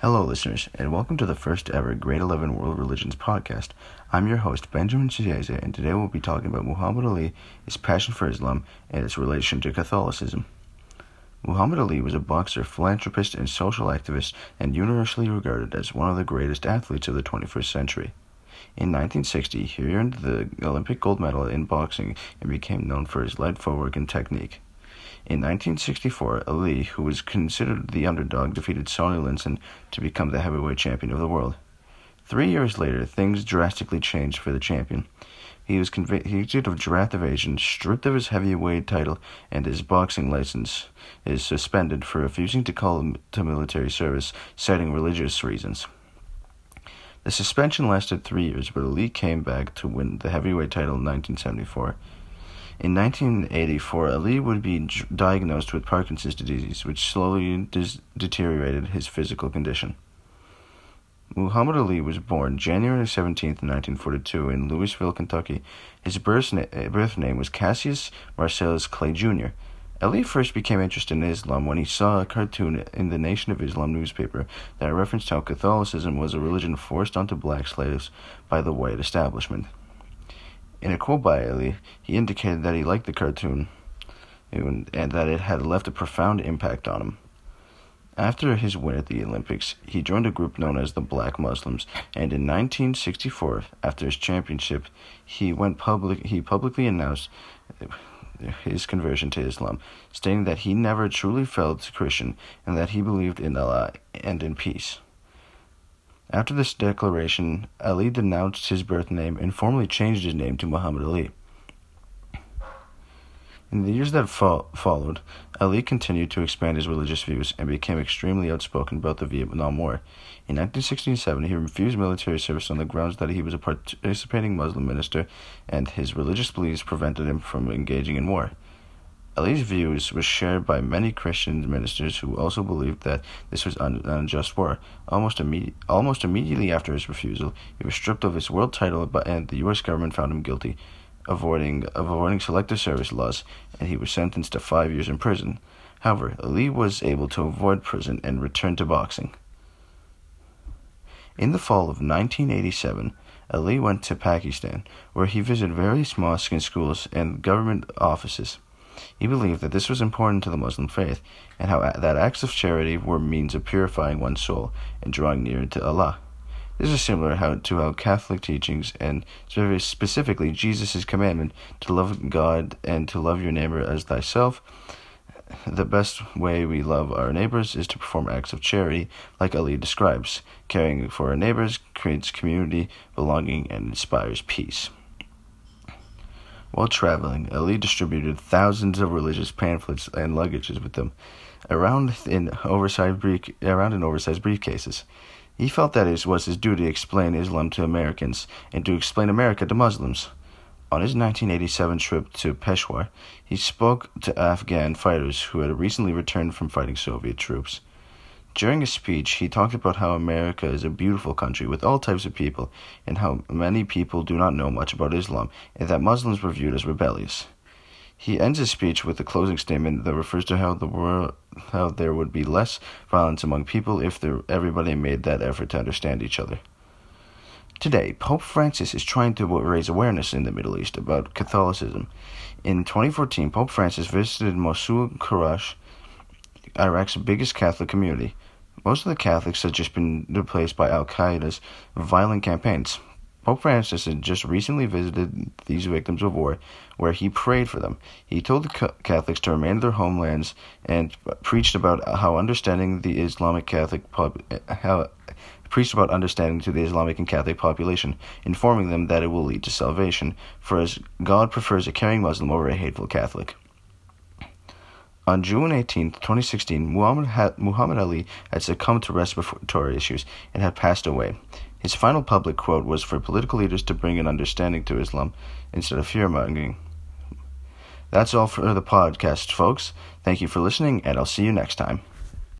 Hello, listeners, and welcome to the first ever Grade 11 World Religions podcast. I'm your host, Benjamin Chiese, and today we'll be talking about Muhammad Ali, his passion for Islam, and its relation to Catholicism. Muhammad Ali was a boxer, philanthropist, and social activist, and universally regarded as one of the greatest athletes of the 21st century. In 1960, he earned the Olympic gold medal in boxing and became known for his light footwork and technique. In 1964, Ali, who was considered the underdog, defeated Sonny Liston to become the heavyweight champion of the world. Three years later, things drastically changed for the champion. He was convicted of draft evasion, stripped of his heavyweight title, and his boxing license is suspended for refusing to call to military service, citing religious reasons. The suspension lasted three years, but Ali came back to win the heavyweight title in 1974. In 1984, Ali would be diagnosed with Parkinson's disease, which slowly deteriorated his physical condition. Muhammad Ali was born January 17, 1942, in Louisville, Kentucky. His birth, na- birth name was Cassius Marcellus Clay Jr. Ali first became interested in Islam when he saw a cartoon in the Nation of Islam newspaper that referenced how Catholicism was a religion forced onto black slaves by the white establishment. In a quote by Ali, he indicated that he liked the cartoon and that it had left a profound impact on him. After his win at the Olympics, he joined a group known as the Black Muslims, and in 1964, after his championship, he went public. He publicly announced his conversion to Islam, stating that he never truly felt Christian and that he believed in Allah and in peace. After this declaration, Ali denounced his birth name and formally changed his name to Muhammad Ali. In the years that fo- followed, Ali continued to expand his religious views and became extremely outspoken about the Vietnam War. In 1967, he refused military service on the grounds that he was a participating Muslim minister and his religious beliefs prevented him from engaging in war. Ali's views were shared by many Christian ministers who also believed that this was an unjust war. Almost, imme- almost immediately after his refusal, he was stripped of his world title, and the U.S. government found him guilty avoiding, of avoiding selective service laws, and he was sentenced to five years in prison. However, Ali was able to avoid prison and return to boxing. In the fall of 1987, Ali went to Pakistan, where he visited various mosques and schools and government offices. He believed that this was important to the Muslim faith, and how that acts of charity were means of purifying one's soul and drawing nearer to Allah. This is similar how, to how Catholic teachings, and very specifically Jesus' commandment to love God and to love your neighbor as thyself, the best way we love our neighbors is to perform acts of charity, like Ali describes. Caring for our neighbors creates community, belonging, and inspires peace. While traveling, Ali distributed thousands of religious pamphlets and luggages with them, around in oversized brief, around in oversized briefcases. He felt that it was his duty to explain Islam to Americans and to explain America to Muslims. On his 1987 trip to Peshawar, he spoke to Afghan fighters who had recently returned from fighting Soviet troops. During his speech, he talked about how America is a beautiful country with all types of people, and how many people do not know much about Islam, and that Muslims were viewed as rebellious. He ends his speech with a closing statement that refers to how the world, how there would be less violence among people if there, everybody made that effort to understand each other. Today, Pope Francis is trying to raise awareness in the Middle East about Catholicism. In 2014, Pope Francis visited Mosul, Karash, Iraq's biggest Catholic community. Most of the Catholics had just been replaced by Al Qaeda's violent campaigns. Pope Francis had just recently visited these victims of war, where he prayed for them. He told the Catholics to remain in their homelands and preached about how understanding the Islamic Catholic pop, how preached about understanding to the Islamic and Catholic population, informing them that it will lead to salvation, for as God prefers a caring Muslim over a hateful Catholic. On June 18, 2016, Muhammad, Ali had succumbed to respiratory issues and had passed away. His final public quote was for political leaders to bring an understanding to Islam instead of fear mongering. That's all for the podcast, folks. Thank you for listening, and I'll see you next time.